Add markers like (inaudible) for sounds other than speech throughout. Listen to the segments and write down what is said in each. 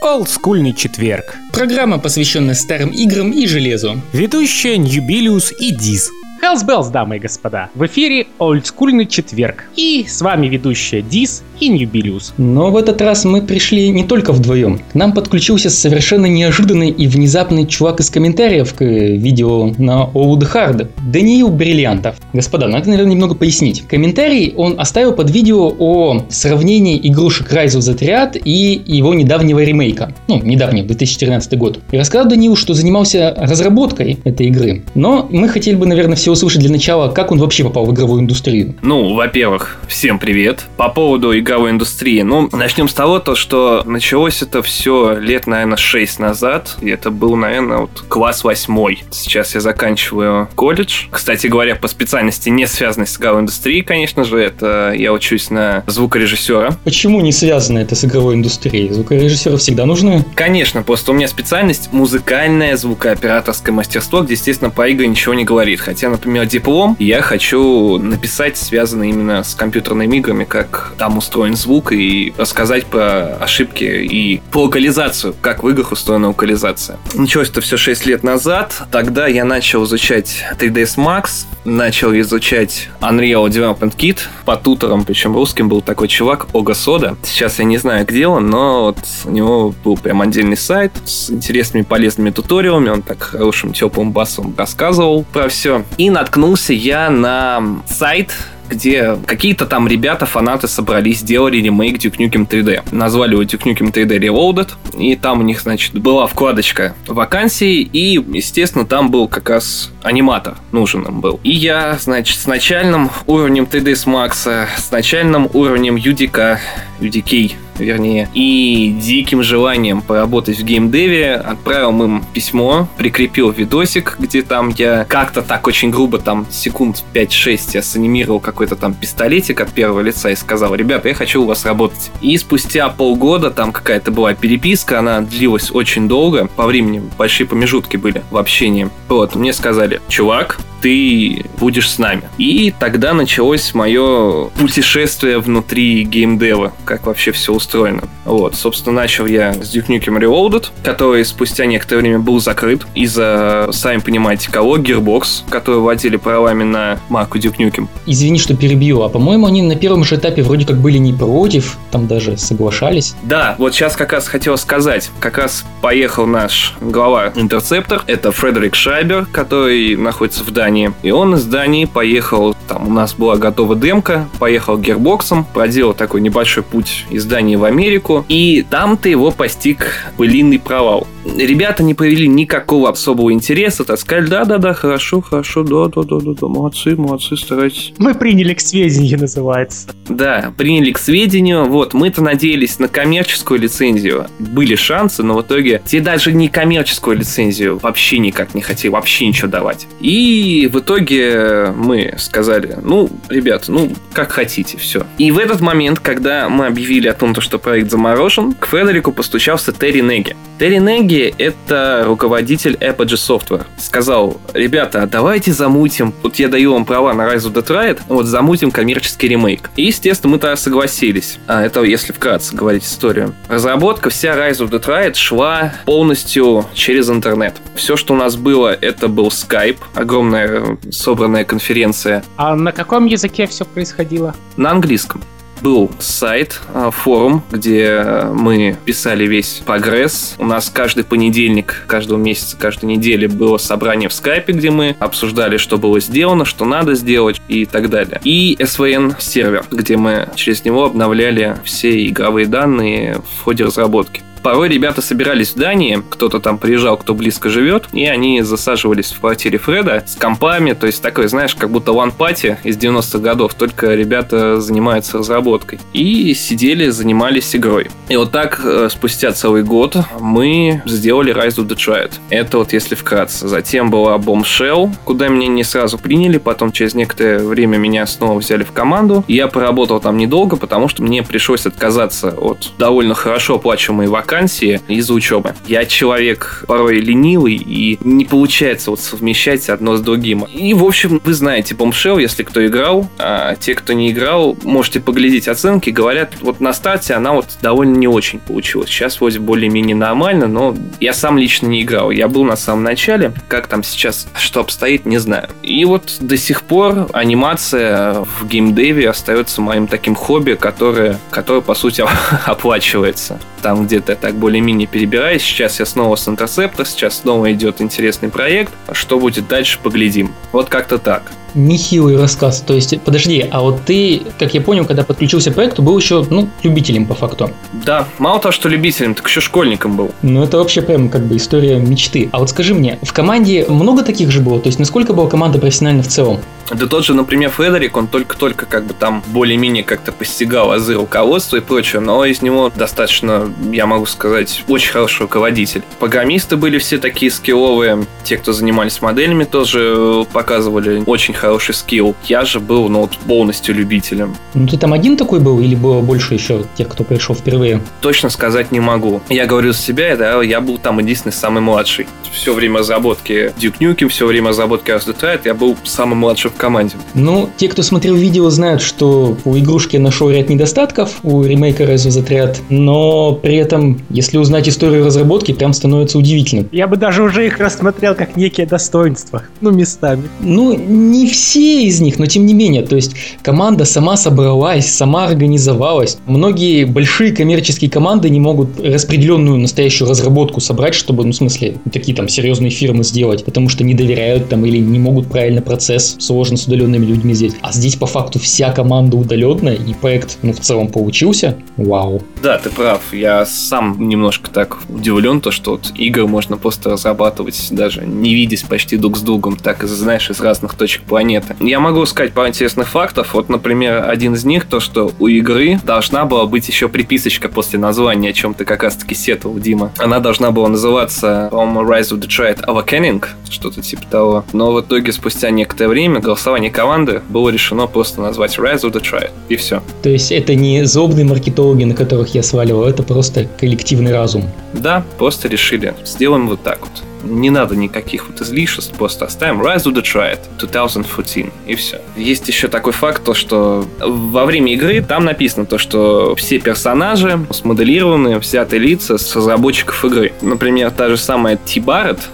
Олдскульный четверг. Программа, посвященная старым играм и железу. Ведущая Ньюбилиус и Дис. Hells Bells, дамы и господа. В эфире олдскульный четверг. И с вами ведущая Дис и Ньюбилиус. Но в этот раз мы пришли не только вдвоем. К нам подключился совершенно неожиданный и внезапный чувак из комментариев к видео на Old Hard. Даниил Бриллиантов. Господа, надо, наверное, немного пояснить. Комментарий он оставил под видео о сравнении игрушек Rise of the Triad и его недавнего ремейка. Ну, недавний, 2013 год. И рассказал Даниил, что занимался разработкой этой игры. Но мы хотели бы, наверное, все услышать для начала, как он вообще попал в игровую индустрию. Ну, во-первых, всем привет. По поводу игровой индустрии. Ну, начнем с того, то, что началось это все лет, наверное, 6 назад. И это был, наверное, вот класс восьмой. Сейчас я заканчиваю колледж. Кстати говоря, по специальности не связанной с игровой индустрией, конечно же, это я учусь на звукорежиссера. Почему не связано это с игровой индустрией? Звукорежиссеры всегда нужны? Конечно, просто у меня специальность музыкальное звукооператорское мастерство, где, естественно, по игре ничего не говорит. Хотя, например, диплом я хочу написать, связанный именно с компьютерными играми, как там устроен звук, и рассказать про ошибки и по локализацию, как в играх устроена локализация. Началось это все 6 лет назад. Тогда я начал изучать 3ds Max, начал изучать Unreal Development Kit по туторам, причем русским был такой чувак Ога Сода. Сейчас я не знаю, где он, но вот у него был прям отдельный сайт с интересными полезными туториалами, он так хорошим теплым басом рассказывал про все. И наткнулся я на сайт где какие-то там ребята, фанаты собрались, сделали ремейк Duke Nukem 3D. Назвали его Duke Nukem 3D Reloaded, и там у них, значит, была вкладочка вакансии, и, естественно, там был как раз аниматор нужен им был. И я, значит, с начальным уровнем 3ds Max, с начальным уровнем UDK, UDK, вернее, и диким желанием поработать в геймдеве, отправил им письмо, прикрепил видосик, где там я как-то так очень грубо, там секунд 5-6 я санимировал какой-то там пистолетик от первого лица и сказал, ребята, я хочу у вас работать. И спустя полгода там какая-то была переписка, она длилась очень долго, по времени большие промежутки были в общении. Вот, мне сказали, чувак, ты будешь с нами. И тогда началось мое путешествие внутри геймдева, как вообще все устроено. Вот, собственно, начал я с Duke Nukem Reloaded, который спустя некоторое время был закрыт из-за, сами понимаете, кого, Gearbox, которые вводили правами на марку Duke Nukem. Извини, что перебью, а по-моему, они на первом же этапе вроде как были не против, там даже соглашались. Да, вот сейчас как раз хотел сказать, как раз поехал наш глава Интерцептор, это Фредерик Шайбер, который находится в Дании, Дании. И он из Дании поехал, там у нас была готова демка, поехал гербоксом, проделал такой небольшой путь из Дании в Америку, и там-то его постиг пылинный провал. Ребята не проявили никакого особого интереса, так сказали, да-да-да, хорошо, хорошо, да-да-да-да, молодцы, молодцы, старайтесь. Мы приняли к сведению, называется. Да, приняли к сведению, вот, мы-то надеялись на коммерческую лицензию, были шансы, но в итоге те даже не коммерческую лицензию вообще никак не хотели, вообще ничего давать. И и в итоге мы сказали, ну, ребят, ну, как хотите, все. И в этот момент, когда мы объявили о том, что проект заморожен, к Фредерику постучался Терри Неги. Терри Неги — это руководитель Apogee Software. Сказал, ребята, давайте замутим, вот я даю вам права на Rise of the Triad, вот замутим коммерческий ремейк. И, естественно, мы тогда согласились. А это если вкратце говорить историю. Разработка вся Rise of the Triad шла полностью через интернет. Все, что у нас было, это был Skype, огромная собранная конференция. А на каком языке все происходило? На английском был сайт, а, форум, где мы писали весь прогресс. У нас каждый понедельник, каждого месяца, каждой недели было собрание в скайпе, где мы обсуждали, что было сделано, что надо сделать и так далее. И SVN сервер, где мы через него обновляли все игровые данные в ходе разработки. Порой ребята собирались в Дании, кто-то там приезжал, кто близко живет, и они засаживались в квартире Фреда с компами, то есть такой, знаешь, как будто one party из 90-х годов, только ребята занимаются разработкой. И сидели, занимались игрой. И вот так э, спустя целый год мы сделали Rise of the Triad. Это вот если вкратце. Затем была Bombshell, куда меня не сразу приняли, потом через некоторое время меня снова взяли в команду. Я поработал там недолго, потому что мне пришлось отказаться от довольно хорошо оплачиваемой вакансии вакансии из-за учебы. Я человек порой ленивый, и не получается вот совмещать одно с другим. И, в общем, вы знаете Bombshell, если кто играл, а те, кто не играл, можете поглядеть оценки, говорят, вот на старте она вот довольно не очень получилась. Сейчас вроде более-менее нормально, но я сам лично не играл. Я был на самом начале, как там сейчас что обстоит, не знаю. И вот до сих пор анимация в геймдеве остается моим таким хобби, которое, которое по сути, (laughs) оплачивается. Там где-то так более-менее перебираюсь. Сейчас я снова с Interceptor, сейчас снова идет интересный проект. Что будет дальше, поглядим. Вот как-то так нехилый рассказ. То есть, подожди, а вот ты, как я понял, когда подключился к проекту, был еще, ну, любителем по факту. Да, мало того, что любителем, так еще школьником был. Ну, это вообще прям как бы история мечты. А вот скажи мне, в команде много таких же было? То есть, насколько была команда профессиональна в целом? Да тот же, например, Фредерик, он только-только как бы там более-менее как-то постигал азы руководства и прочее, но из него достаточно, я могу сказать, очень хороший руководитель. Программисты были все такие скилловые, те, кто занимались моделями, тоже показывали очень хороший скилл. Я же был, ну, вот полностью любителем. Ну, ты там один такой был или было больше еще тех, кто пришел впервые? Точно сказать не могу. Я говорю за себя, да, я был там единственный самый младший. Все время разработки Duke Nukem, все время разработки Detroit, я был самый младший в команде. Ну, те, кто смотрел видео, знают, что у игрушки нашел ряд недостатков, у ремейка Rise of the но при этом, если узнать историю разработки, прям становится удивительным. Я бы даже уже их рассмотрел как некие достоинства, ну, местами. Ну, не все из них, но тем не менее, то есть команда сама собралась, сама организовалась. Многие большие коммерческие команды не могут распределенную настоящую разработку собрать, чтобы, ну, в смысле, такие там серьезные фирмы сделать, потому что не доверяют там или не могут правильно процесс сложно с удаленными людьми сделать. А здесь по факту вся команда удаленная, и проект, ну, в целом получился. Вау. Да, ты прав. Я сам немножко так удивлен, то, что вот игры можно просто разрабатывать, даже не видясь почти друг с другом, так, знаешь, из разных точек планеты. Я могу сказать пару интересных фактов. Вот, например, один из них, то, что у игры должна была быть еще приписочка после названия, о чем ты как раз-таки сетовал, Дима. Она должна была называться, по-моему, Rise of Detroit Awakening, что-то типа того. Но в итоге, спустя некоторое время, голосование команды было решено просто назвать Rise of Detroit. И все. То есть это не злобные маркетологи, на которых я сваливал, это просто коллективный разум. Да, просто решили. Сделаем вот так вот не надо никаких вот излишеств, просто оставим Rise of the Triad 2014 и все. Есть еще такой факт, то что во время игры там написано то, что все персонажи смоделированы, взяты лица с разработчиков игры. Например, та же самая Ти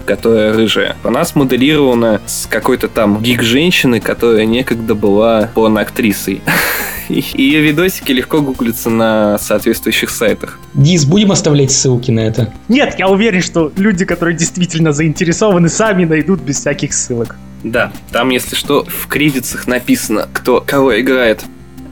которая рыжая, она смоделирована с какой-то там гик-женщины, которая некогда была порноактрисой. (laughs) Ее видосики легко гуглятся на соответствующих сайтах. Дис, будем оставлять ссылки на это? Нет, я уверен, что люди, которые действительно заинтересованы, сами найдут без всяких ссылок. Да, там, если что, в кредитах написано, кто кого играет.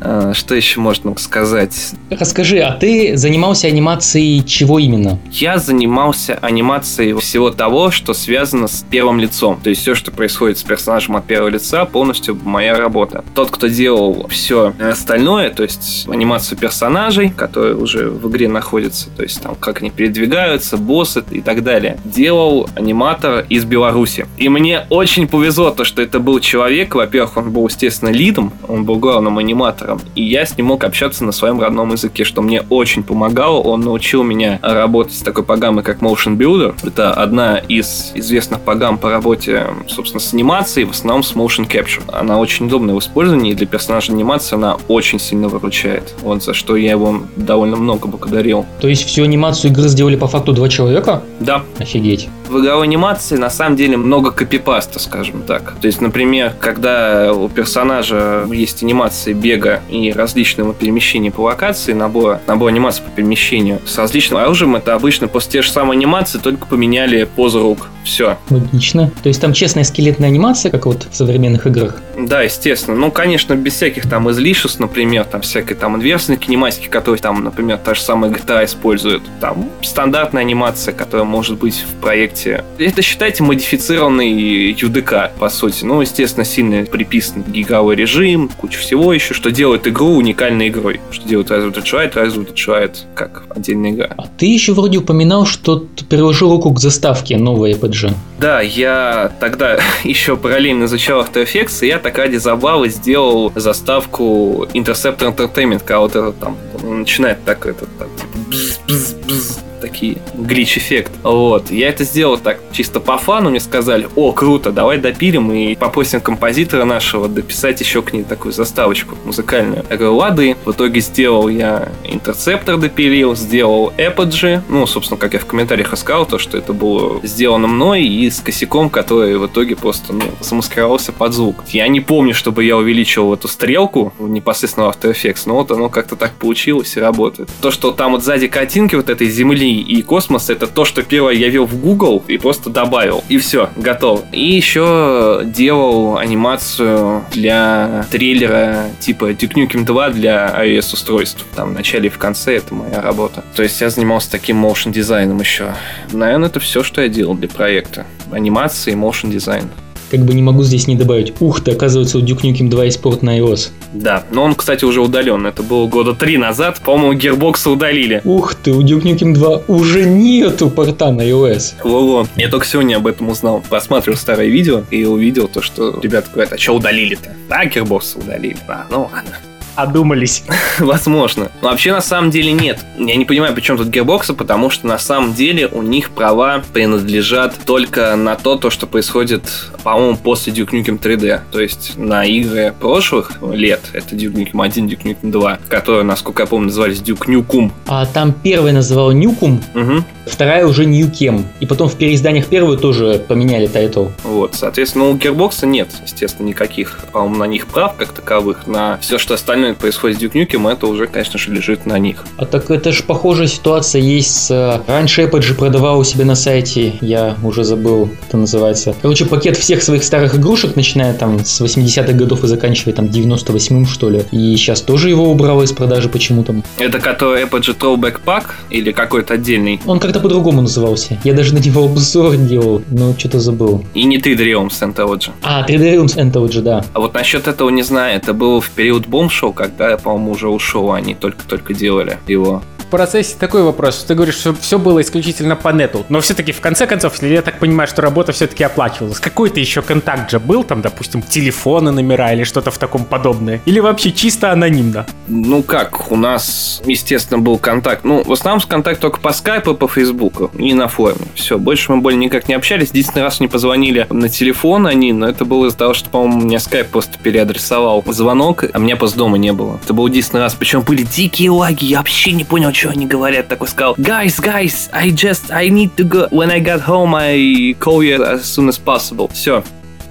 А, что еще можно сказать? Расскажи, а ты занимался анимацией чего именно? Я занимался анимацией всего того, что связано с первым лицом. То есть все, что происходит с персонажем от первого лица, полностью моя работа. Тот, кто делал все остальное, то есть анимацию персонажей, которые уже в игре находятся, то есть там как они передвигаются, боссы и так далее, делал аниматор из Беларуси. И мне очень повезло то, что это был человек, во-первых, он был, естественно, лидом, он был главным аниматором, языком. И я с ним мог общаться на своем родном языке, что мне очень помогало. Он научил меня работать с такой программой, как Motion Builder. Это одна из известных программ по работе, собственно, с анимацией, в основном с Motion Capture. Она очень удобная в использовании, и для персонажа анимации она очень сильно выручает. Вот за что я его довольно много благодарил. То есть всю анимацию игры сделали по факту два человека? Да. Офигеть. В игровой анимации на самом деле много копипаста, скажем так. То есть, например, когда у персонажа есть анимация бега и различного перемещения по локации, набор, набор анимации по перемещению с различным оружием, это обычно после те же самые анимации, только поменяли позу рук. Все. Логично. То есть там честная скелетная анимация, как вот в современных играх? Да, естественно. Ну, конечно, без всяких там излишеств, например, там всякой там инверсной кинематики, которые там, например, та же самая GTA использует. Там стандартная анимация, которая может быть в проекте. Это, считайте, модифицированный UDK, по сути. Ну, естественно, сильно приписан гиговый режим, куча всего еще, что делает игру уникальной игрой. Что делает the Triad, the Triad как отдельная игра. А ты еще вроде упоминал, что ты приложил руку к заставке новой RPG. Да, я тогда (laughs) еще параллельно изучал After Effects, и я так ради забавы сделал заставку Interceptor Entertainment, когда вот это там начинает так это там, типа бз -бз -бз, такие глич-эффект. Вот. Я это сделал так чисто по фану, мне сказали, о, круто, давай допилим и попросим композитора нашего дописать еще к ней такую заставочку музыкальную. Я говорю, лады. В итоге сделал я интерцептор допилил, сделал Apogee, ну, собственно, как я в комментариях рассказал, то, что это было сделано мной и с косяком, который в итоге просто, ну, замаскировался под звук. Я не помню, чтобы я увеличил эту стрелку непосредственно в After Effects, но вот оно как-то так получилось и работает. То, что там вот сзади картинки вот этой Земли и космоса, это то, что первое я вел в Google и просто добавил. И все, готово. И еще делал анимацию для трейлера типа Duke Nukem 2 для iOS устройств. Там в начале и в конце это моя работа. То есть я занимался таким motion дизайном еще. Наверное, это все, что я делал для проекта. Анимация и motion дизайн. Как бы не могу здесь не добавить. Ух ты, оказывается, у Duke Nukem 2 есть порт на iOS. Да, но он, кстати, уже удален. Это было года три назад. По-моему, Gearbox удалили. Ух ты, у Duke Nukem 2 уже нету порта на iOS. Во-во. Я только сегодня об этом узнал. Посмотрел старое видео и увидел то, что ребята говорят, а что удалили-то? А, Gearbox удалили. А, ну ладно одумались. (laughs) Возможно. Но вообще на самом деле нет. Я не понимаю, почему тут Gearbox, потому что на самом деле у них права принадлежат только на то, то что происходит, по-моему, после Duke Nukem 3D. То есть на игры прошлых лет, это Duke Nukem 1, Duke Nukem 2, которые, насколько я помню, назывались Duke Nukem. А там первый называл Nukem, угу. вторая уже Nukem. И потом в переизданиях первую тоже поменяли title. Вот, соответственно, у Gearbox нет, естественно, никаких, по-моему, на них прав как таковых, на все, что остальное остальное происходит с Duke Nukem, это уже, конечно же, лежит на них. А так это же похожая ситуация есть с... Э, раньше Apple же продавал у себя на сайте, я уже забыл, как это называется. Короче, пакет всех своих старых игрушек, начиная там с 80-х годов и заканчивая там 98-м, что ли. И сейчас тоже его убрало из продажи почему-то. Это который Apple же Throwback Pack или какой-то отдельный? Он как-то по-другому назывался. Я даже на него обзор делал, но что-то забыл. И не 3D Realms Anthology. А, 3D Realms Anthology, да. А вот насчет этого не знаю, это было в период бомшоу, когда по-моему, уже ушел, а они только-только делали его процессе такой вопрос. Ты говоришь, что все было исключительно по нету. Но все-таки, в конце концов, я так понимаю, что работа все-таки оплачивалась. Какой-то еще контакт же был, там, допустим, телефоны, номера или что-то в таком подобное? Или вообще чисто анонимно? Ну как, у нас, естественно, был контакт. Ну, в основном с контакт только по скайпу по фейсбуку. И на форуме. Все, больше мы более никак не общались. Единственный раз не позвонили на телефон они, но это было из-за того, что, по-моему, мне скайп просто переадресовал звонок, а меня просто дома не было. Это был единственный раз. Причем были дикие лаги, я вообще не понял, что они говорят, такой сказал, guys, guys, I just, I need to go, when I got home, I call you as soon as possible. Все,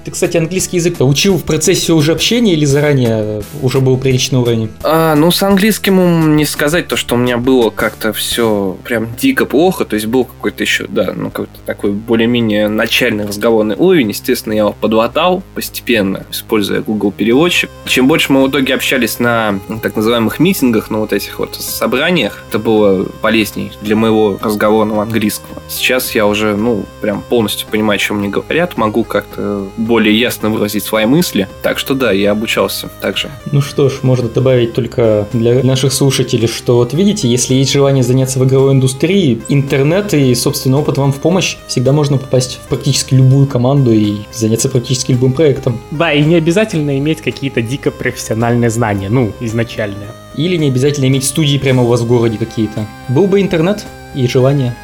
ты, кстати, английский язык учил в процессе уже общения или заранее уже был приличный уровень? А, ну, с английским не сказать то, что у меня было как-то все прям дико плохо. То есть был какой-то еще, да, ну, какой-то такой более-менее начальный разговорный уровень. Естественно, я его подлатал постепенно, используя Google переводчик. Чем больше мы в итоге общались на так называемых митингах, на вот этих вот собраниях, это было полезней для моего разговорного английского. Сейчас я уже, ну, прям полностью понимаю, о чем мне говорят, могу как-то более ясно выразить свои мысли. Так что да, я обучался также. Ну что ж, можно добавить только для наших слушателей, что вот видите, если есть желание заняться в игровой индустрии, интернет и собственный опыт вам в помощь, всегда можно попасть в практически любую команду и заняться практически любым проектом. Да, и не обязательно иметь какие-то дико профессиональные знания, ну, изначальные. Или не обязательно иметь студии прямо у вас в городе какие-то. Был бы интернет и желание.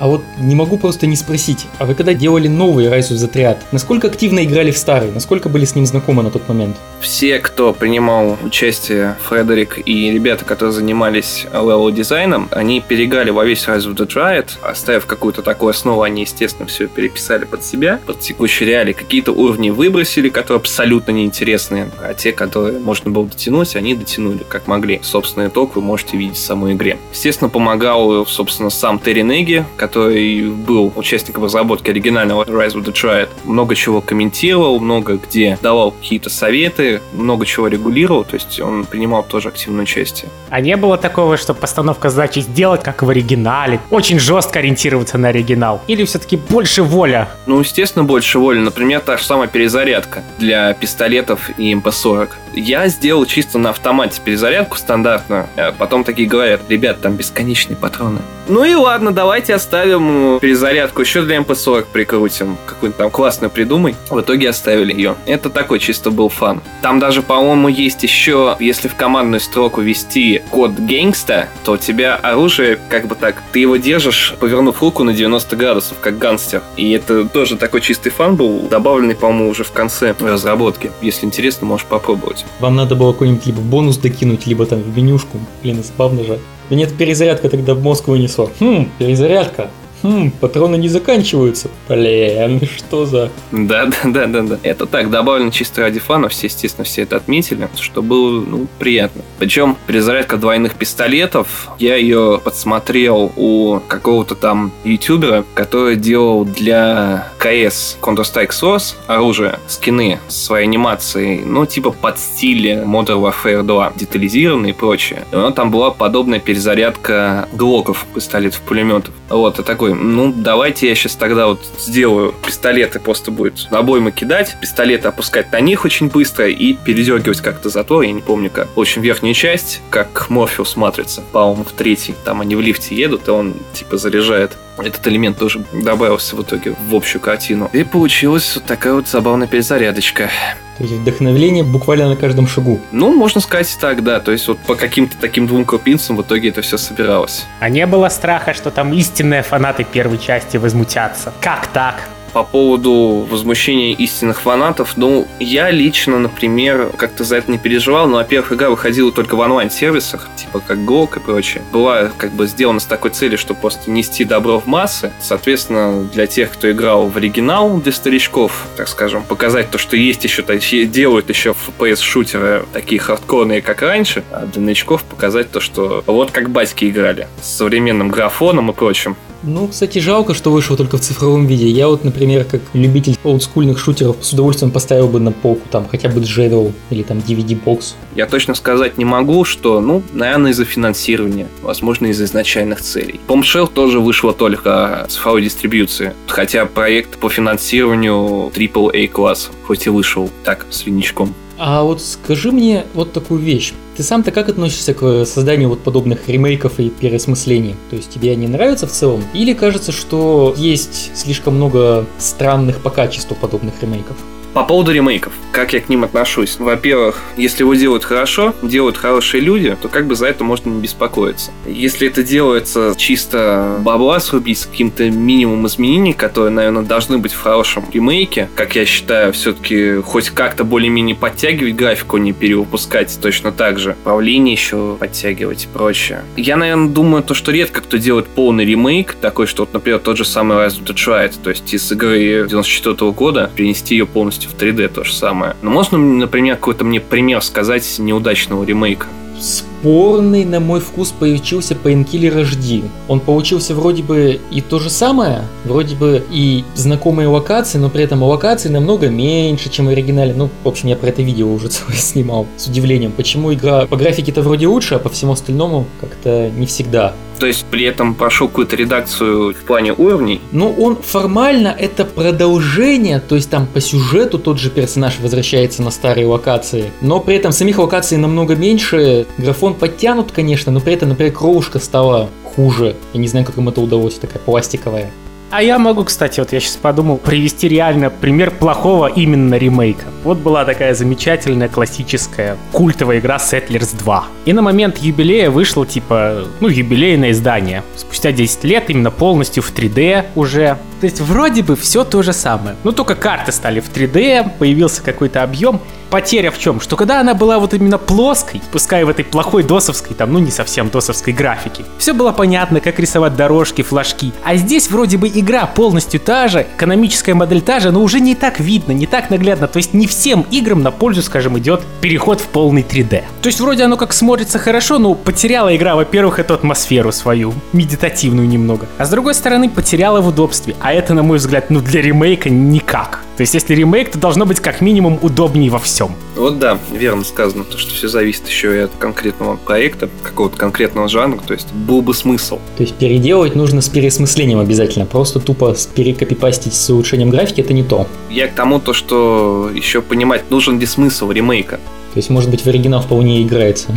А вот не могу просто не спросить, а вы когда делали новый Rise of the Triad, насколько активно играли в старый, насколько были с ним знакомы на тот момент? Все, кто принимал участие, Фредерик и ребята, которые занимались level дизайном, они перегали во весь Rise of the Triad, оставив какую-то такую основу, они, естественно, все переписали под себя, под текущие реалии. Какие-то уровни выбросили, которые абсолютно неинтересные, а те, которые можно было дотянуть, они дотянули, как могли. Собственный итог вы можете видеть в самой игре. Естественно, помогал, собственно, сам Терри Неги, который был участником разработки оригинального Rise of the Triad, много чего комментировал, много где давал какие-то советы, много чего регулировал, то есть он принимал тоже активное участие. А не было такого, что постановка задачи сделать как в оригинале, очень жестко ориентироваться на оригинал? Или все-таки больше воля? Ну, естественно, больше воли. Например, та же самая перезарядка для пистолетов и МП-40. Я сделал чисто на автомате перезарядку стандартную. А потом такие говорят, ребят, там бесконечные патроны. Ну и ладно, давайте оставим оставим ему перезарядку, еще для MP40 прикрутим, какую-нибудь там классную придумай. В итоге оставили ее. Это такой чисто был fun. Там даже, по-моему, есть еще, если в командную строку ввести код gangsta, то у тебя оружие, как бы так, ты его держишь, повернув руку на 90 градусов, как гангстер. И это тоже такой чистый fun был, добавленный, по-моему, уже в конце разработки. Если интересно, можешь попробовать. Вам надо было какой-нибудь либо бонус докинуть, либо там в менюшку. Блин, забавно же. Да нет, перезарядка тогда в мозг вынесла. Хм, перезарядка. Хм, патроны не заканчиваются. Блин, что за... Да, да, да, да, да. Это так, добавлено чисто ради фана, все, естественно, все это отметили, что было, ну, приятно. Причем перезарядка двойных пистолетов, я ее подсмотрел у какого-то там ютубера, который делал для КС Counter-Strike Source оружие, скины своей анимацией, ну, типа под стиль Modern Warfare 2, детализированные и прочее. Него там была подобная перезарядка глоков, пистолетов, пулеметов. Вот, и такой, ну, давайте я сейчас тогда вот сделаю пистолеты, просто будет обоймы кидать, пистолеты опускать на них очень быстро и передергивать как-то затвор, я не помню как. В общем, верхнюю часть, как Морфеус матрица, по-моему, в третий, там они в лифте едут, и он типа заряжает этот элемент тоже добавился в итоге в общую картину. И получилась вот такая вот забавная перезарядочка. То есть вдохновление буквально на каждом шагу. Ну, можно сказать так, да. То есть вот по каким-то таким двум крупинцам в итоге это все собиралось. А не было страха, что там истинные фанаты первой части возмутятся? Как так? По поводу возмущения истинных фанатов, ну, я лично, например, как-то за это не переживал, но, во-первых, игра выходила только в онлайн-сервисах, типа как GOG и прочее. Была как бы сделана с такой целью, чтобы просто нести добро в массы. Соответственно, для тех, кто играл в оригинал, для старичков, так скажем, показать то, что есть еще, делают еще FPS-шутеры такие хардкорные, как раньше, а для новичков показать то, что вот как батьки играли, с современным графоном и прочим. Ну, кстати, жалко, что вышел только в цифровом виде. Я вот, например, как любитель олдскульных шутеров, с удовольствием поставил бы на полку там хотя бы Джевел или там DVD-бокс. Я точно сказать не могу, что, ну, наверное, из-за финансирования, возможно, из-за изначальных целей. Bombshell тоже вышла только цифровой дистрибьюции, хотя проект по финансированию AAA класса, хоть и вышел так, с винничком. А вот скажи мне вот такую вещь. Ты сам-то как относишься к созданию вот подобных ремейков и переосмыслений? То есть тебе они нравятся в целом? Или кажется, что есть слишком много странных по качеству подобных ремейков? По поводу ремейков, как я к ним отношусь? Во-первых, если его делают хорошо, делают хорошие люди, то как бы за это можно не беспокоиться. Если это делается чисто бабла срубить с каким-то минимум изменений, которые, наверное, должны быть в хорошем ремейке, как я считаю, все-таки хоть как-то более-менее подтягивать графику, не перевыпускать точно так же, управление еще подтягивать и прочее. Я, наверное, думаю, то, что редко кто делает полный ремейк, такой, что, вот, например, тот же самый Rise of the Triad, то есть из игры 94 года перенести ее полностью полностью в 3D то же самое. Но можно, например, какой-то мне пример сказать неудачного ремейка? спорный, на мой вкус, получился Painkiller HD. Он получился вроде бы и то же самое, вроде бы и знакомые локации, но при этом локации намного меньше, чем в оригинале. Ну, в общем, я про это видео уже (laughs) целое снимал с удивлением. Почему игра по графике-то вроде лучше, а по всему остальному как-то не всегда. То есть при этом прошел какую-то редакцию в плане уровней? Ну, он формально это продолжение, то есть там по сюжету тот же персонаж возвращается на старые локации, но при этом самих локаций намного меньше, графон подтянут, конечно, но при этом, например, кровушка стала хуже. Я не знаю, как им это удалось, такая пластиковая. А я могу, кстати, вот я сейчас подумал, привести реально пример плохого именно ремейка. Вот была такая замечательная классическая культовая игра Settlers 2. И на момент юбилея вышло типа, ну, юбилейное издание. Спустя 10 лет именно полностью в 3D уже. То есть вроде бы все то же самое. Но только карты стали в 3D, появился какой-то объем потеря в чем? Что когда она была вот именно плоской, пускай в этой плохой досовской, там, ну не совсем досовской графике, все было понятно, как рисовать дорожки, флажки. А здесь вроде бы игра полностью та же, экономическая модель та же, но уже не так видно, не так наглядно. То есть не всем играм на пользу, скажем, идет переход в полный 3D. То есть вроде оно как смотрится хорошо, но потеряла игра, во-первых, эту атмосферу свою, медитативную немного. А с другой стороны, потеряла в удобстве. А это, на мой взгляд, ну для ремейка никак. То есть если ремейк, то должно быть как минимум удобнее во всем. Вот да, верно сказано, то, что все зависит еще и от конкретного проекта, какого-то конкретного жанра, то есть был бы смысл. То есть переделывать нужно с переосмыслением обязательно, просто тупо перекопипастить с улучшением графики это не то. Я к тому, то, что еще понимать, нужен ли смысл ремейка. То есть, может быть, в оригинал вполне играется.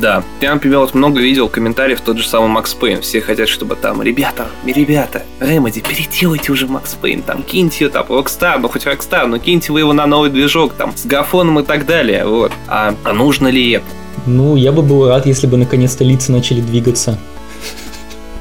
Да. Я, например, вот много видел комментариев тот же самый Макс Пейн. Все хотят, чтобы там, ребята, ребята, Ремоди, переделайте уже Макс Пейн, там, киньте там, Rockstar, ну хоть Rockstar, но киньте вы его на новый движок, там, с графоном и так далее, вот. А, а нужно ли это? Ну, я бы был рад, если бы наконец-то лица начали двигаться.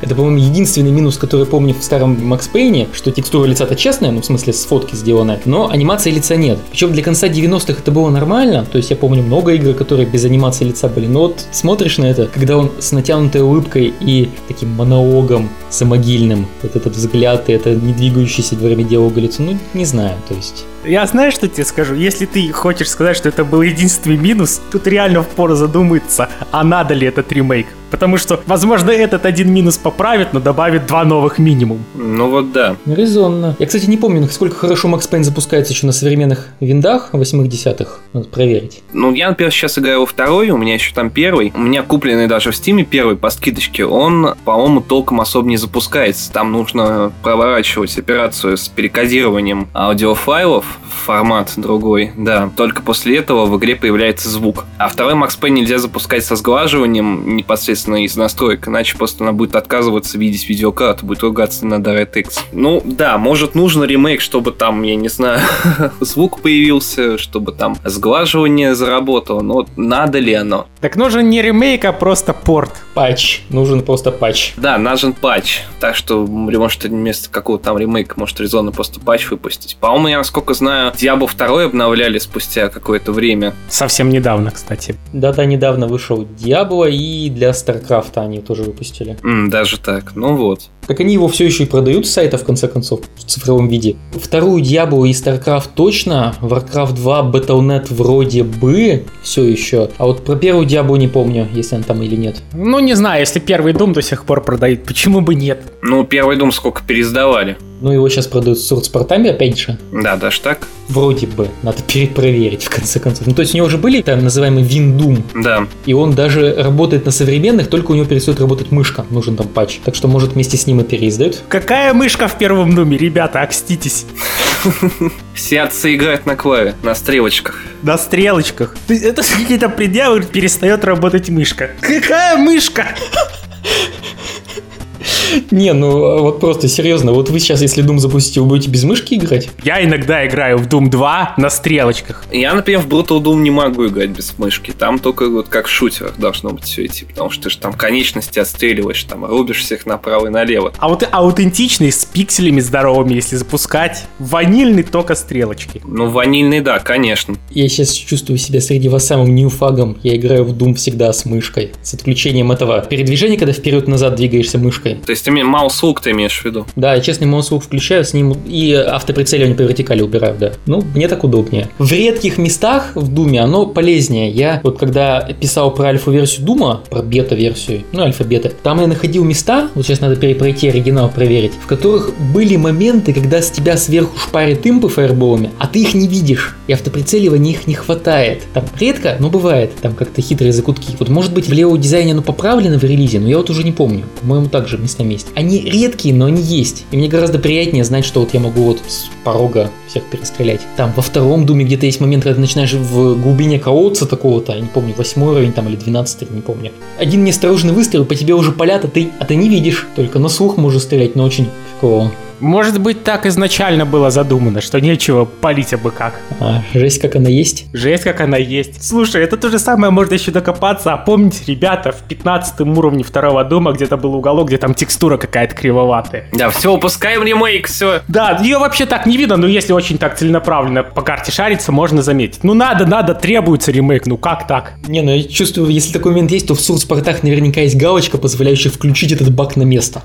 Это, по-моему, единственный минус, который помню в старом Макс Пейне, что текстура лица-то честная, ну, в смысле, с фотки сделанная, но анимации лица нет. Причем для конца 90-х это было нормально, то есть я помню много игр, которые без анимации лица были, но вот смотришь на это, когда он с натянутой улыбкой и таким монологом самогильным, вот этот взгляд и это не двигающееся во время диалога лицо, ну, не знаю, то есть... Я знаю, что тебе скажу. Если ты хочешь сказать, что это был единственный минус, тут реально впору задуматься, а надо ли этот ремейк. Потому что, возможно, этот один минус поправит, но добавит два новых минимум. Ну вот да. Резонно. Я, кстати, не помню, насколько хорошо Макс Пейн запускается еще на современных виндах, восьмых десятых. Надо проверить. Ну, я, например, сейчас играю во второй, у меня еще там первый. У меня купленный даже в Стиме первый по скидочке. Он, по-моему, толком особо не запускается. Там нужно проворачивать операцию с перекодированием аудиофайлов формат другой. Да, только после этого в игре появляется звук. А второй Макс Пейн нельзя запускать со сглаживанием непосредственно из настроек, иначе просто она будет отказываться видеть видеокарту, будет ругаться на DirectX. Ну, да, может нужен ремейк, чтобы там, я не знаю, (laughs) звук появился, чтобы там сглаживание заработало, но надо ли оно? Так нужен не ремейк, а просто порт. Патч. Нужен просто патч. Да, нужен патч. Так что, может, вместо какого-то там ремейка, может, резонно просто патч выпустить. По-моему, я, насколько знаю, Diablo 2 обновляли спустя какое-то время. Совсем недавно, кстати. Да-да, недавно вышел Diablo, и для StarCraft они тоже выпустили. М, даже так, ну вот. Так они его все еще и продают с сайта, в конце концов, в цифровом виде. Вторую Diablo и StarCraft точно, Warcraft 2, Battle.net вроде бы все еще. А вот про первую Diablo не помню, если он там или нет. Ну, не знаю, если первый Doom до сих пор продают, почему бы нет? Ну, первый дом сколько пересдавали. Ну, его сейчас продают с сурдспортами, опять же. Да, даже так. Вроде бы. Надо перепроверить, в конце концов. Ну, то есть у него уже были там называемый Виндум, Да. и он даже работает на современных, только у него перестает работать мышка. Нужен там патч. Так что, может, вместе с ним и переиздают. Какая мышка в первом Думе, ребята, окститесь. Все отцы играют на клаве, на стрелочках. На стрелочках. То есть Это же какие-то предъявы, перестает работать мышка. Какая мышка? Не, ну вот просто серьезно, вот вы сейчас, если Doom запустите, вы будете без мышки играть? Я иногда играю в Doom 2 на стрелочках. Я, например, в Brutal Doom не могу играть без мышки. Там только вот как в шутерах должно быть все идти, потому что ты же там конечности отстреливаешь, там рубишь всех направо и налево. А вот аутентичный, с пикселями здоровыми, если запускать, ванильный только стрелочки. Ну, ванильный, да, конечно. Я сейчас чувствую себя среди вас самым ньюфагом. Я играю в Doom всегда с мышкой. С отключением этого передвижения, когда вперед-назад двигаешься мышкой. То есть ты маус-лук ты имеешь в виду? Да, я честный маусук включаю, с ним и автоприцеливание по вертикали убираю, да. Ну, мне так удобнее. В редких местах в Думе оно полезнее. Я вот когда писал про альфа-версию Дума, про бета-версию, ну, альфа-бета, там я находил места, вот сейчас надо перепройти оригинал проверить, в которых были моменты, когда с тебя сверху шпарит импы фаерболами, а ты их не видишь, и автоприцеливания их не хватает. Там редко, но бывает, там как-то хитрые закутки. Вот может быть в левом дизайне оно поправлено в релизе, но я вот уже не помню. По-моему, также местами есть. Они редкие, но они есть. И мне гораздо приятнее знать, что вот я могу вот с порога всех перестрелять. Там во втором Думе где-то есть момент, когда ты начинаешь в глубине колодца такого-то, я не помню, восьмой уровень там или двенадцатый, не помню. Один неосторожный выстрел, по тебе уже палят, а ты, а ты не видишь. Только на слух можешь стрелять, но очень фигово. Может быть, так изначально было задумано, что нечего палить абы как. А, жесть, как она есть. Жесть, как она есть. Слушай, это то же самое можно еще докопаться. А помните, ребята, в 15 уровне второго дома где-то был уголок, где там текстура какая-то кривоватая. Да, все, упускаем ремейк, все. Да, ее вообще так не видно, но если очень так целенаправленно по карте шариться, можно заметить. Ну надо, надо, требуется ремейк, ну как так? Не, ну я чувствую, если такой момент есть, то в сурспортах наверняка есть галочка, позволяющая включить этот баг на место.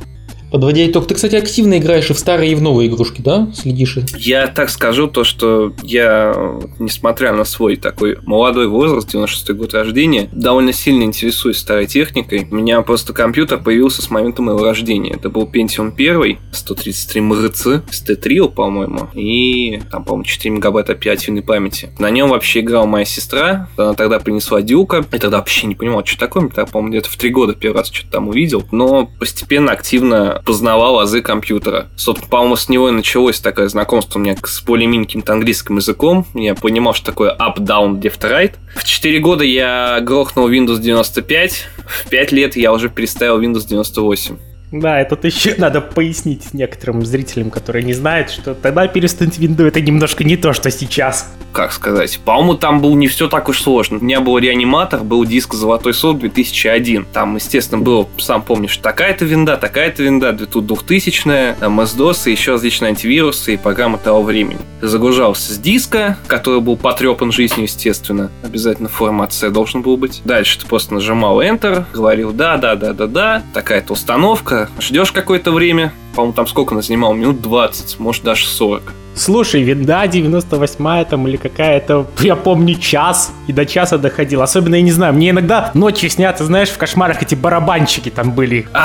Подводя итог, ты, кстати, активно играешь и в старые, и в новые игрушки, да? Следишь? и- Я так скажу, то, что я, несмотря на свой такой молодой возраст, 96 год рождения, довольно сильно интересуюсь старой техникой. У меня просто компьютер появился с момента моего рождения. Это был Pentium 1, 133 МГц, с T-Trio, по-моему, и там, по-моему, 4 мегабайта оперативной памяти. На нем вообще играла моя сестра, она тогда принесла Дюка, я тогда вообще не понимал, что такое, я, по-моему, где-то в 3 года первый раз что-то там увидел, но постепенно, активно познавал азы компьютера. Собственно, по-моему, с него и началось такое знакомство у меня с более-менее английским языком. Я понимал, что такое up, down, left, right. В 4 года я грохнул Windows 95, в 5 лет я уже переставил Windows 98. Да, это еще надо пояснить некоторым зрителям, которые не знают, что тогда перестануть винду это немножко не то, что сейчас. Как сказать? По-моему, там был не все так уж сложно. У меня был реаниматор, был диск «Золотой сот» 2001. Там, естественно, было, сам помнишь, такая-то винда, такая-то винда, тут 2000-я, MS-DOS и еще различные антивирусы и программы того времени. Загружался с диска, который был потрепан жизнью, естественно. Обязательно формат должен был быть. Дальше ты просто нажимал Enter, говорил да, да, да, да, да, такая-то установка, ждешь какое-то время, по-моему, там сколько она занимала? Минут 20, может даже 40. Слушай, винда 98 там или какая-то, я помню, час, и до часа доходил. Особенно, я не знаю, мне иногда ночью снятся, знаешь, в кошмарах эти барабанчики там были. (laughs)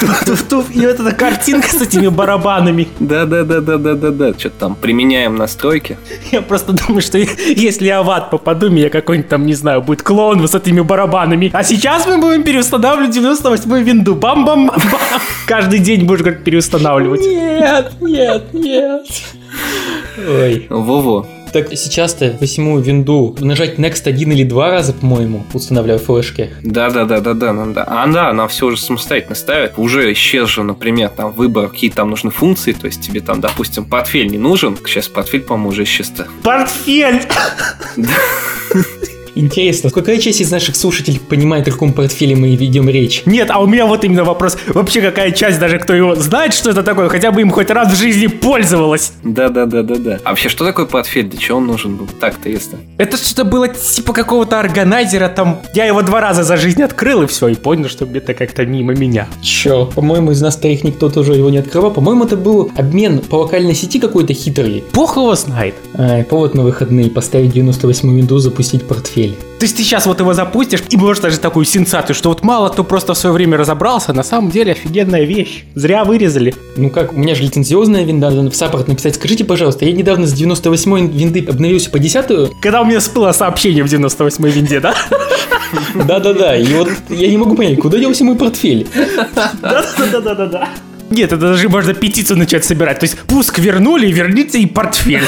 И вот эта картинка с этими барабанами. Да-да-да-да-да-да-да. Что-то там применяем настройки. Я просто думаю, что если я в ад попаду, меня какой-нибудь там, не знаю, будет клоун с этими барабанами. А сейчас мы будем переустанавливать 98-ю винду. Бам-бам-бам. Каждый день будешь как переустанавливать. Нет, нет, нет. Ой. Во-во. Так сейчас-то восьмую винду нажать Next один или два раза, по-моему, устанавливая флешки. Да-да-да-да-да, ну да. А да, она все уже самостоятельно ставит. Уже исчез же, например, там выбор, какие там нужны функции. То есть тебе там, допустим, портфель не нужен. Сейчас портфель, по-моему, уже исчез-то. Портфель! Интересно, какая часть из наших слушателей понимает, о каком портфеле мы ведем речь? Нет, а у меня вот именно вопрос. Вообще, какая часть, даже кто его знает, что это такое, хотя бы им хоть раз в жизни пользовалась? Да-да-да-да-да. А вообще, что такое портфель? Для чего он нужен был? Так-то ясно. Это что-то было типа какого-то органайзера, там, я его два раза за жизнь открыл, и все, и понял, что где-то как-то мимо меня. Чё, по-моему, из нас троих никто тоже его не открывал. По-моему, это был обмен по локальной сети какой-то хитрый. Бог его знает. Ай, повод на выходные поставить 98 Windows, запустить портфель. То есть ты сейчас вот его запустишь и можешь даже такую сенсацию, что вот мало кто просто в свое время разобрался, на самом деле офигенная вещь. Зря вырезали. Ну как, у меня же лицензиозная винда, надо в саппорт написать. Скажите, пожалуйста, я недавно с 98 винды обновился по 10 Когда у меня всплыло сообщение в 98 винде, да? Да-да-да, и вот я не могу понять, куда делся мой портфель? Да-да-да-да-да. Нет, это даже можно петицию начать собирать. То есть пуск вернули, верните и портфель.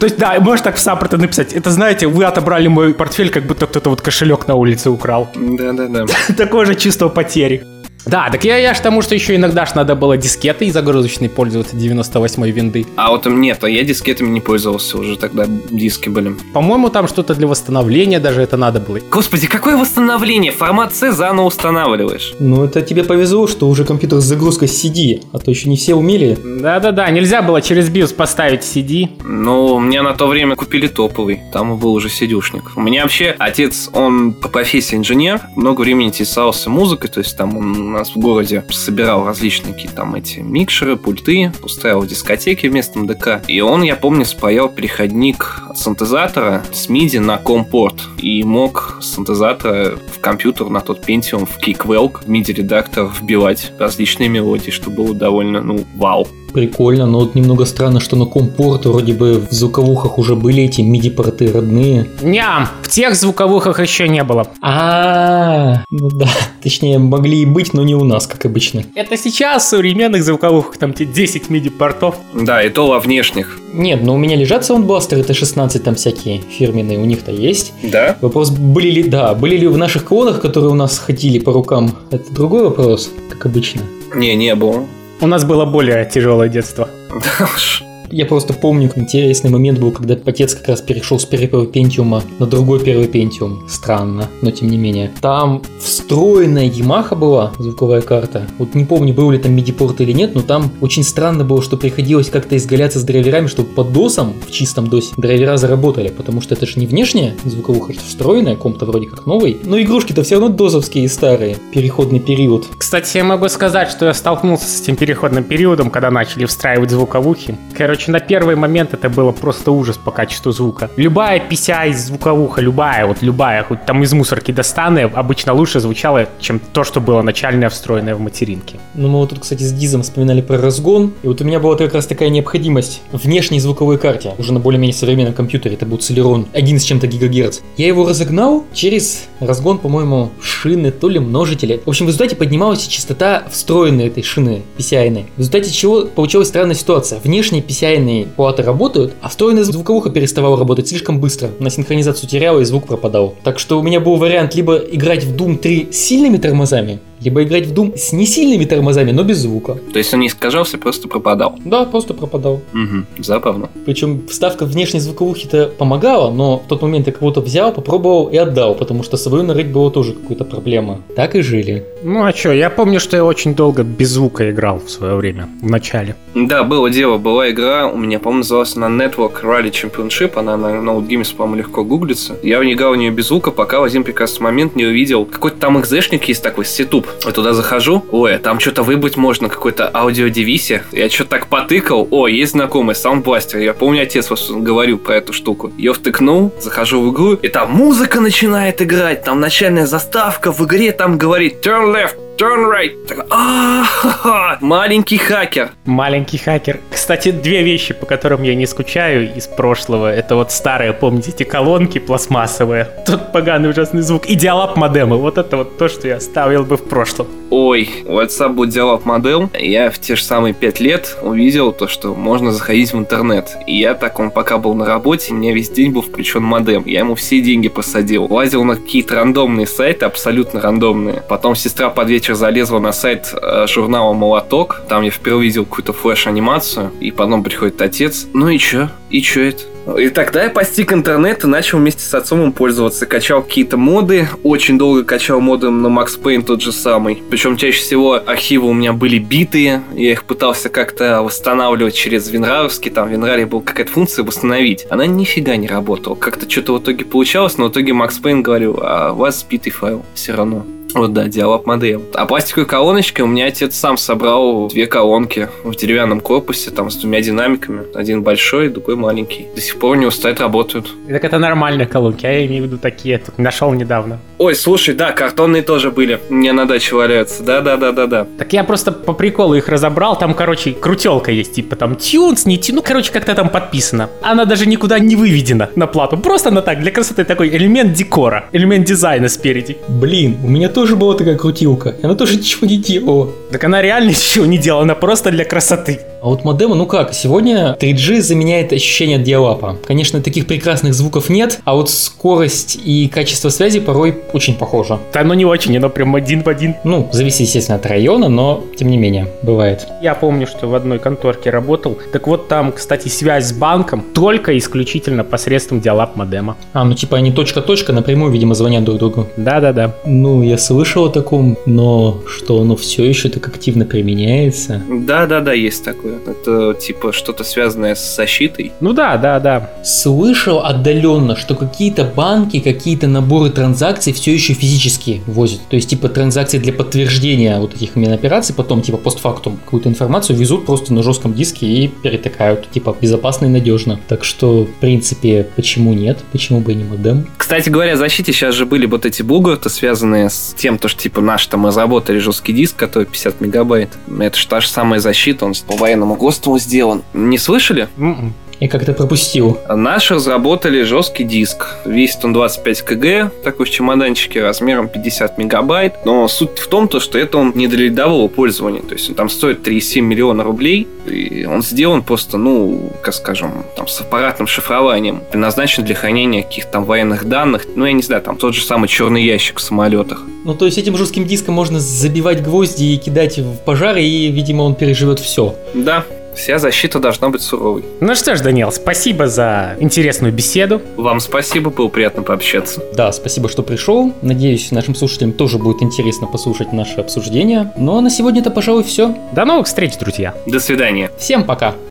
То есть, да, можешь так в саппорте написать. Это, знаете, вы отобрали мой портфель, как будто кто-то вот кошелек на улице украл. Да-да-да. (laughs) Такое же чувство потери. Да, так я, я ж тому, что еще иногда ж надо было дискетой загрузочной пользоваться 98-й винды. А вот нет, а я дискетами не пользовался, уже тогда диски были. По-моему, там что-то для восстановления даже это надо было. Господи, какое восстановление? Формат C заново устанавливаешь. Ну, это тебе повезло, что уже компьютер с загрузкой CD, а то еще не все умели. Да-да-да, нельзя было через BIOS поставить CD. Ну, у меня на то время купили топовый, там был уже сидюшник. У меня вообще отец, он по профессии инженер, много времени интересовался музыкой, то есть там он нас в городе собирал различные какие-то там эти микшеры, пульты, устраивал дискотеки вместо МДК. И он, я помню, спаял переходник от синтезатора с MIDI на компорт. И мог с синтезатора в компьютер на тот Pentium в Kickwell в MIDI-редактор вбивать различные мелодии, что было довольно, ну, вау. Прикольно, но вот немного странно, что на компорт вроде бы в звуковухах уже были эти MIDI-порты родные. Ням, в тех звуковухах еще не было. А, ну да, (laughs) точнее могли и быть, но не у нас, как обычно. Это сейчас в современных звуковухах там те 10 MIDI-портов. Да, и то во внешних. Нет, но у меня лежат саундбластеры Т-16 там всякие фирменные, у них-то есть. Да? Вопрос, были ли, да, были ли в наших клонах, которые у нас ходили по рукам, это другой вопрос, как обычно. Не, не было. У нас было более тяжелое детство. Да уж. Я просто помню, интересный момент был, когда отец как раз перешел с первого пентиума на другой первый пентиум. Странно, но тем не менее. Там встроенная Yamaha была, звуковая карта. Вот не помню, был ли там MIDI-порт или нет, но там очень странно было, что приходилось как-то изгаляться с драйверами, чтобы под досом, в чистом досе, драйвера заработали, потому что это же не внешняя звуковуха, это встроенная, комп-то вроде как новый. Но игрушки-то все равно дозовские и старые. Переходный период. Кстати, я могу сказать, что я столкнулся с этим переходным периодом, когда начали встраивать звуковухи. Короче, Короче, на первый момент это было просто ужас по качеству звука. Любая из звуковуха, любая, вот любая, хоть там из мусорки достану, обычно лучше звучала, чем то, что было начальное встроенное в материнке. Ну, мы вот тут, кстати, с Дизом вспоминали про разгон, и вот у меня была как раз такая необходимость внешней звуковой карте, уже на более-менее современном компьютере, это был Celeron 1 с чем-то гигагерц. Я его разогнал через разгон, по-моему, шины, то ли множители. В общем, в результате поднималась частота встроенной этой шины PCI. В результате чего получилась странная ситуация. Внешние PCI платы работают, а встроенная звуковуха переставала работать слишком быстро. На синхронизацию теряла и звук пропадал. Так что у меня был вариант либо играть в Doom 3 с сильными тормозами, либо играть в Doom с несильными тормозами, но без звука. То есть он не искажался, просто пропадал. Да, просто пропадал. Угу, забавно. Причем вставка внешней звуковухи-то помогала, но в тот момент я кого-то взял, попробовал и отдал, потому что свою нарыть было тоже какая-то проблема. Так и жили. Ну а чё, я помню, что я очень долго без звука играл в свое время, в начале. Да, было дело, была игра, у меня, по-моему, называлась она Network Rally Championship, она на Node Games, по-моему, легко гуглится. Я играл в нее без звука, пока в один прекрасный момент не увидел. Какой-то там экзешник есть такой, сетуп. Я туда захожу, ой, а там что-то выбрать можно, какой-то аудиодивиси. Я что-то так потыкал, о, есть знакомый, саундбластер. Я помню, отец вас говорил про эту штуку. Ее втыкнул, захожу в игру, и там музыка начинает играть, там начальная заставка в игре там говорит turn left, turn right. Так, а маленький хакер. Маленький хакер. Кстати, две вещи, по которым я не скучаю из прошлого. Это вот старые, помните, эти колонки пластмассовые. Тот поганый ужасный звук. И диалап модемы. Вот это вот то, что я оставил бы в прошлом. Ой, WhatsApp будет диалог модель. Я в те же самые пять лет увидел то, что можно заходить в интернет. И я так, он пока был на работе, у меня весь день был включен модем. Я ему все деньги посадил. Лазил на какие-то рандомные сайты, абсолютно рандомные. Потом сестра под вечер залезла на сайт э, журнала «Молоток». Там я впервые видел какую-то флеш-анимацию. И потом приходит отец. Ну и чё? И чё это? И тогда я постиг интернет и начал вместе с отцом им пользоваться. Качал какие-то моды. Очень долго качал моды на Max Payne тот же самый. Причем чаще всего архивы у меня были битые. Я их пытался как-то восстанавливать через Винраровский. Там в Винраре была какая-то функция восстановить. Она нифига не работала. Как-то что-то в итоге получалось, но в итоге Max Payne говорил, а у вас битый файл все равно. Вот да, диалог модель. А пластиковой колоночкой у меня отец сам собрал две колонки в деревянном корпусе, там с двумя динамиками. Один большой, другой маленький. До сих пор у него стоят, работают. Так это нормальные колонки, а я имею в виду такие. Тут нашел недавно. Ой, слушай, да, картонные тоже были. Меня на даче валяются. Да-да-да-да-да. Так я просто по приколу их разобрал. Там, короче, крутелка есть, типа там тюнс, не тюнс. Ну, короче, как-то там подписано. Она даже никуда не выведена на плату. Просто она так, для красоты такой элемент декора, элемент дизайна спереди. Блин, у меня тоже была такая крутилка. Она тоже ничего не делала. Так она реально (laughs) ничего не делала, она просто для красоты. А вот модемы, ну как, сегодня 3G заменяет ощущение диалапа. Конечно, таких прекрасных звуков нет, а вот скорость и качество связи порой очень похоже. Да, но не очень, оно прям один в один. Ну, зависит, естественно, от района, но тем не менее, бывает. Я помню, что в одной конторке работал. Так вот там, кстати, связь с банком только исключительно посредством диалап модема. А, ну типа они точка-точка напрямую, видимо, звонят друг другу. Да-да-да. Ну, я слышал о таком, но что оно все еще так активно применяется. Да-да-да, есть такое. Это типа что-то связанное с защитой. Ну да, да, да. Слышал отдаленно, что какие-то банки, какие-то наборы транзакций все еще физически возят. То есть, типа, транзакции для подтверждения вот этих именно операций, потом, типа, постфактум какую-то информацию везут просто на жестком диске и перетыкают. Типа, безопасно и надежно. Так что, в принципе, почему нет? Почему бы и не модем? Кстати говоря, о защите сейчас же были вот эти бугорты, связанные с тем, то, что, типа, наш-то мы заработали жесткий диск, который 50 мегабайт. Это же та же самая защита, он по военному ГОСТу сделан. Не слышали? М-м. Я как-то пропустил. Наши разработали жесткий диск. Весит он 25 кг, такой в чемоданчике размером 50 мегабайт. Но суть в том, то, что это он не для рядового пользования. То есть он там стоит 3,7 миллиона рублей. И он сделан просто, ну, как скажем, там, с аппаратным шифрованием. Предназначен для хранения каких-то там военных данных. Ну, я не знаю, там тот же самый черный ящик в самолетах. Ну, то есть этим жестким диском можно забивать гвозди и кидать в пожары, и, видимо, он переживет все. Да, Вся защита должна быть суровой. Ну что ж, Даниэл, спасибо за интересную беседу. Вам спасибо, было приятно пообщаться. Да, спасибо, что пришел. Надеюсь, нашим слушателям тоже будет интересно послушать наше обсуждение. Ну а на сегодня это, пожалуй, все. До новых встреч, друзья. До свидания. Всем пока.